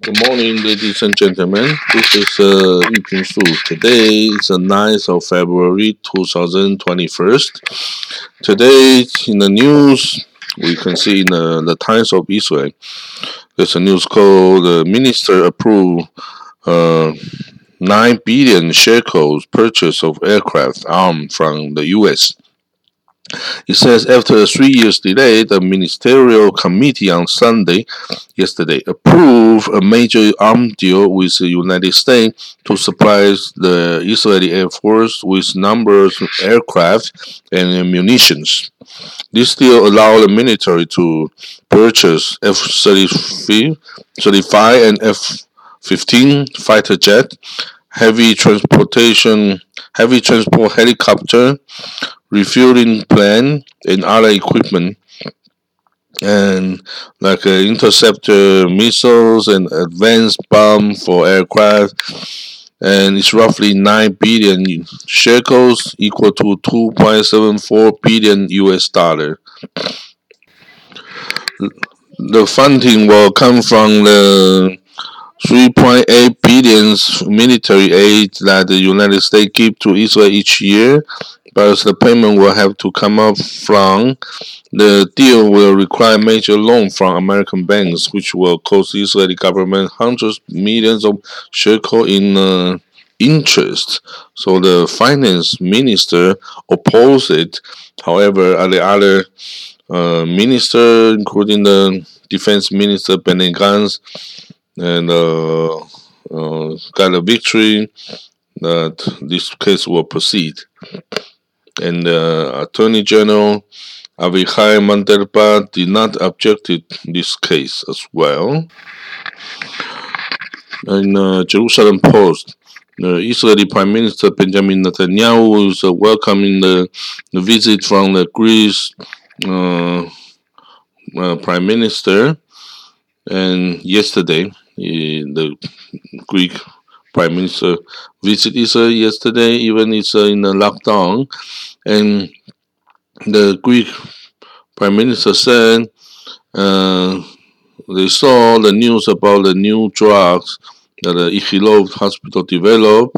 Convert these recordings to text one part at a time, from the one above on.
Good morning, ladies and gentlemen. This is uh, Yuping Su. Today is the 9th of February 2021. Today in the news, we can see in the, the Times of Israel, there's a news called the Minister approved uh, 9 billion shekels purchase of aircraft arm from the U.S. It says after a three years delay, the ministerial committee on Sunday, yesterday, approved a major arms deal with the United States to supply the Israeli Air Force with numbers of aircraft and munitions. This deal allowed the military to purchase F-35 and F-15 fighter jet, heavy transportation, heavy transport helicopter, refueling plan and other equipment. And like uh, interceptor missiles and advanced bomb for aircraft. And it's roughly 9 billion shekels equal to 2.74 billion US dollar. The funding will come from the 3.8 billion military aid that the United States give to Israel each year but the payment will have to come up from the deal will require major loan from American banks, which will cost the Israeli government hundreds millions of shekel in uh, interest. So the finance minister opposed it. However, the other uh, minister, including the defense minister Benny Gantz, and uh, uh, got a victory that this case will proceed and uh, Attorney General Avichai Mandelblit did not object to this case as well. In uh, Jerusalem Post, the Israeli Prime Minister Benjamin Netanyahu is uh, welcoming the, the, visit from the Greece uh, uh Prime Minister, and yesterday the Greek Prime Minister visited Israel yesterday, even it's uh, in a lockdown, and the Greek Prime Minister said uh, they saw the news about the new drugs that the Ichilov hospital developed,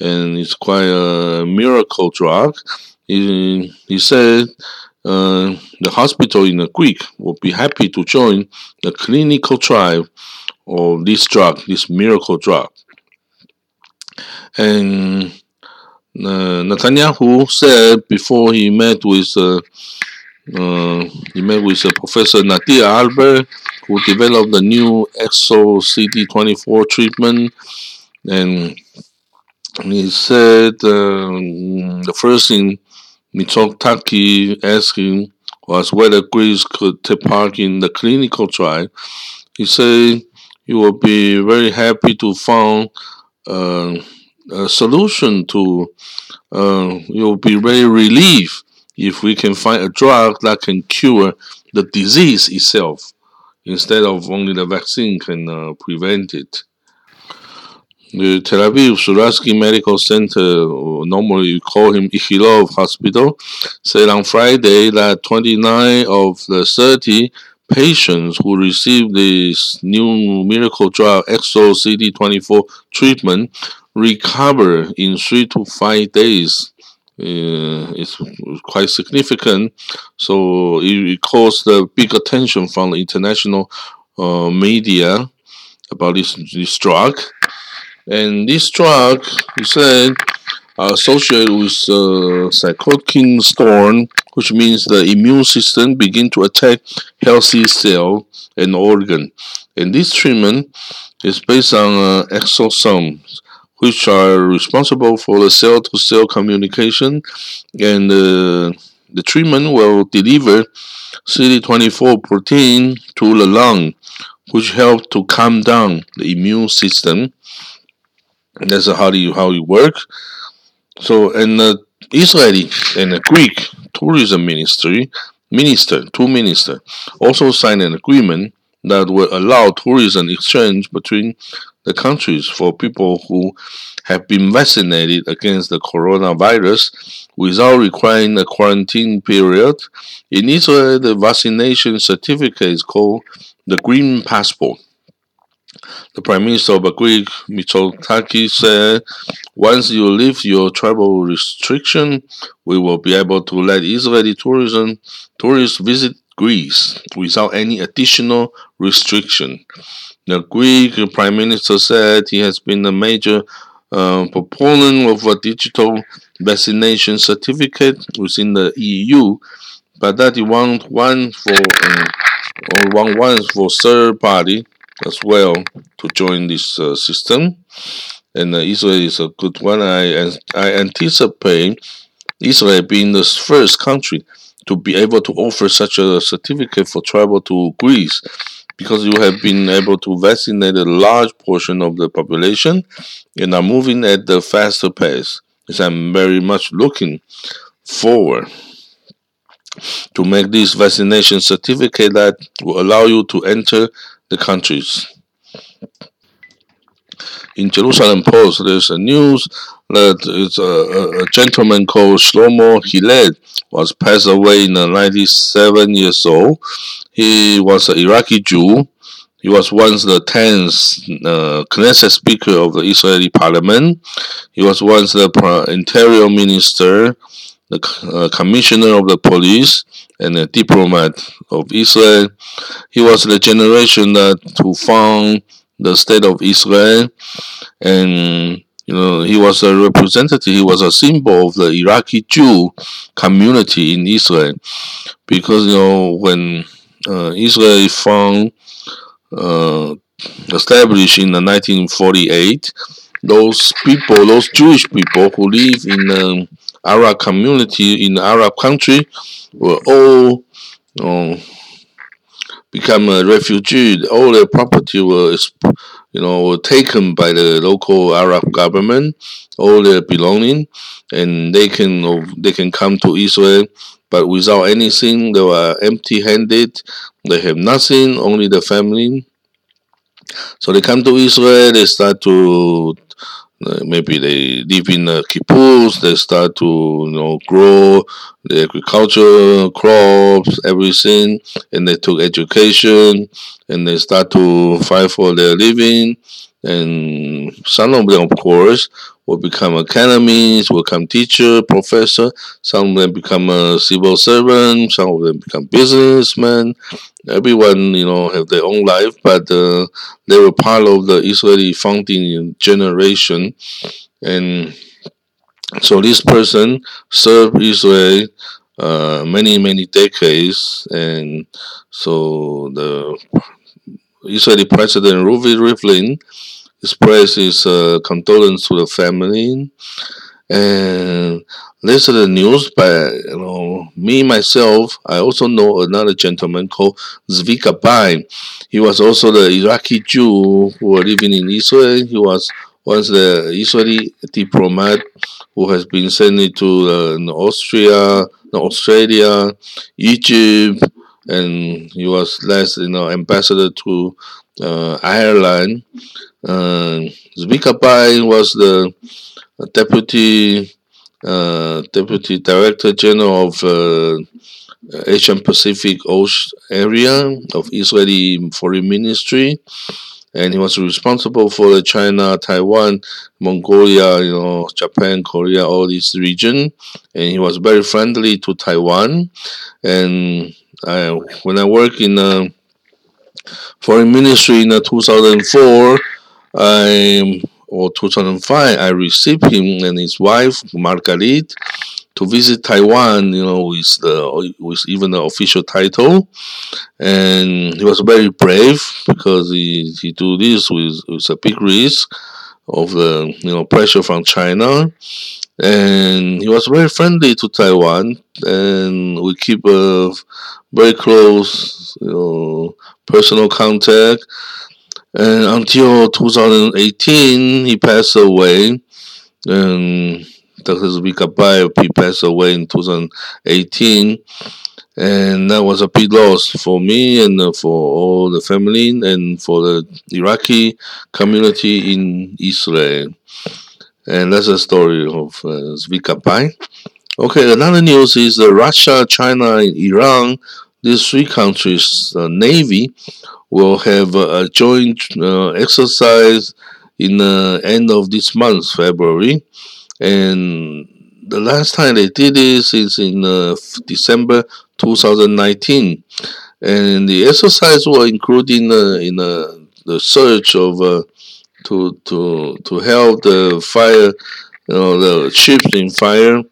and it's quite a miracle drug. He, he said uh, the hospital in the Greek will be happy to join the clinical trial of this drug, this miracle drug. And uh, Netanyahu said before he met with uh, uh, he met with uh, Professor Nadir Arber, who developed the new Exo CD24 treatment, and he said um, the first thing Mitsotakis asked him was whether Greece could take part in the clinical trial. He said he will be very happy to find uh, a solution to uh, you'll be very relieved if we can find a drug that can cure the disease itself instead of only the vaccine can uh, prevent it. The Tel Aviv Sourasky Medical Center, normally we call him Ichilov Hospital, said on Friday that 29 of the 30 patients who received this new miracle drug Exo CD24 treatment recover in three to five days uh, it's quite significant. So it, it caused a big attention from the international uh, media about this, this drug. And this drug, he said, associated with uh, cytokine storm, which means the immune system begin to attack healthy cell and organ. And this treatment is based on uh, exosomes which are responsible for the cell-to-cell communication, and uh, the treatment will deliver CD24 protein to the lung, which help to calm down the immune system. That's how you how it works. So, and the Israeli and the Greek tourism ministry minister, two minister, also signed an agreement that will allow tourism exchange between the countries for people who have been vaccinated against the coronavirus without requiring a quarantine period. In Israel, the vaccination certificate is called the Green Passport. The Prime Minister of Greek, Mitsotakis, said, once you lift your travel restriction, we will be able to let Israeli tourism tourists visit Greece without any additional restriction. The Greek Prime Minister said he has been a major uh, proponent of a digital vaccination certificate within the EU, but that he wants one for uh, one for third party as well to join this uh, system. And uh, Israel is a good one. I I anticipate Israel being the first country to be able to offer such a certificate for travel to Greece because you have been able to vaccinate a large portion of the population and are moving at the faster pace. So I'm very much looking forward to make this vaccination certificate that will allow you to enter the countries. In Jerusalem Post, there's a news that it's a, a, gentleman called Shlomo Hillel was passed away in 97 years old. He was an Iraqi Jew. He was once the 10th uh, Knesset Speaker of the Israeli Parliament. He was once the Interior Minister, the uh, Commissioner of the Police, and a diplomat of Israel. He was the generation that who found the state of Israel, and you know he was a representative. He was a symbol of the Iraqi Jew community in Israel, because you know when uh, Israel found uh, established in 1948, those people, those Jewish people who live in the Arab community in Arab country, were all uh, become a refugee. All their property was, you know, were taken by the local Arab government, all their belonging, and they can they can come to Israel, but without anything. They were empty-handed. They have nothing, only the family. So they come to Israel. They start to maybe they live in a kibbutz. They start to you know grow the agriculture crops, everything, and they took education, and they start to fight for their living. And some of them, of course, will become academies, will become teacher, professor. Some of them become a civil servant. Some of them become businessmen. Everyone, you know, have their own life, but uh, they were part of the Israeli founding generation, and so this person served Israel uh, many many decades, and so the Israeli President Reuven Rivlin expressed his uh, condolence to the family. And this is the news by you know me myself. I also know another gentleman called Zvi Gabay. He was also the Iraqi Jew who were living in Israel. He was once the Israeli diplomat who has been sent to uh, Austria, Australia, Egypt, and he was last you know ambassador to uh, Ireland. Uh, Zvi Gabay was the deputy uh, deputy director general of uh, Asian Pacific Ocean area of Israeli Foreign Ministry, and he was responsible for the China, Taiwan, Mongolia, you know, Japan, Korea, all this region, and he was very friendly to Taiwan. And I, when I work in the foreign ministry in 2004. I or 2005, I received him and his wife Margaret to visit Taiwan. You know, with the with even the official title, and he was very brave because he he do this with with a big risk of the you know pressure from China, and he was very friendly to Taiwan, and we keep a very close you know personal contact and until 2018, he passed away. And Dr. Bai, he passed away in 2018. And that was a big loss for me and uh, for all the family and for the Iraqi community in Israel. And that's the story of uh, Zvika. Okay, another news is uh, Russia, China, and Iran these three countries' uh, navy will have a joint uh, exercise in the end of this month, February, and the last time they did this is in uh, December 2019, and the exercise including uh, in uh, the search of uh, to to to help the fire, you know, the ships in fire,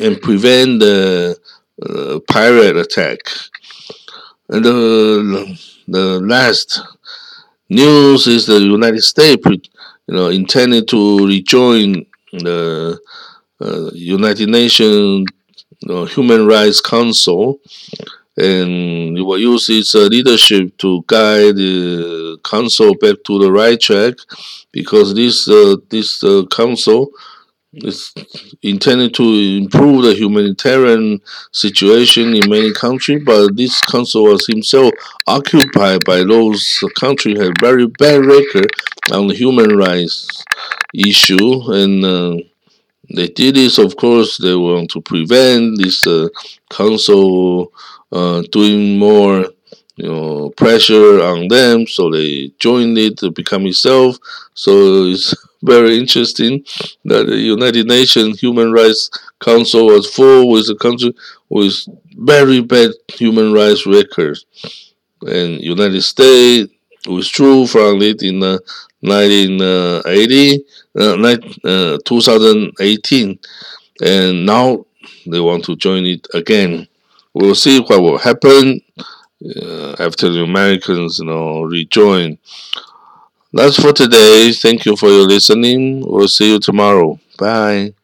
and prevent the uh, pirate attack. And the the last news is the United States, you know, intended to rejoin the uh, United Nations Human Rights Council, and it will use its uh, leadership to guide the council back to the right track, because this uh, this uh, council is intended to improve the humanitarian situation in many countries, but this council was himself occupied by those countries had very bad record on the human rights issue and uh, they did this, of course, they want to prevent this uh, council uh, doing more, you know, pressure on them. So they joined it to become itself. So it's very interesting that the United Nations Human Rights Council was full with a country with very bad human rights records. And United States withdrew from it in uh, 1980 uh, uh, 2018, and now they want to join it again. We'll see what will happen uh, after the Americans, you know, rejoin. That's for today. Thank you for your listening. We'll see you tomorrow. Bye.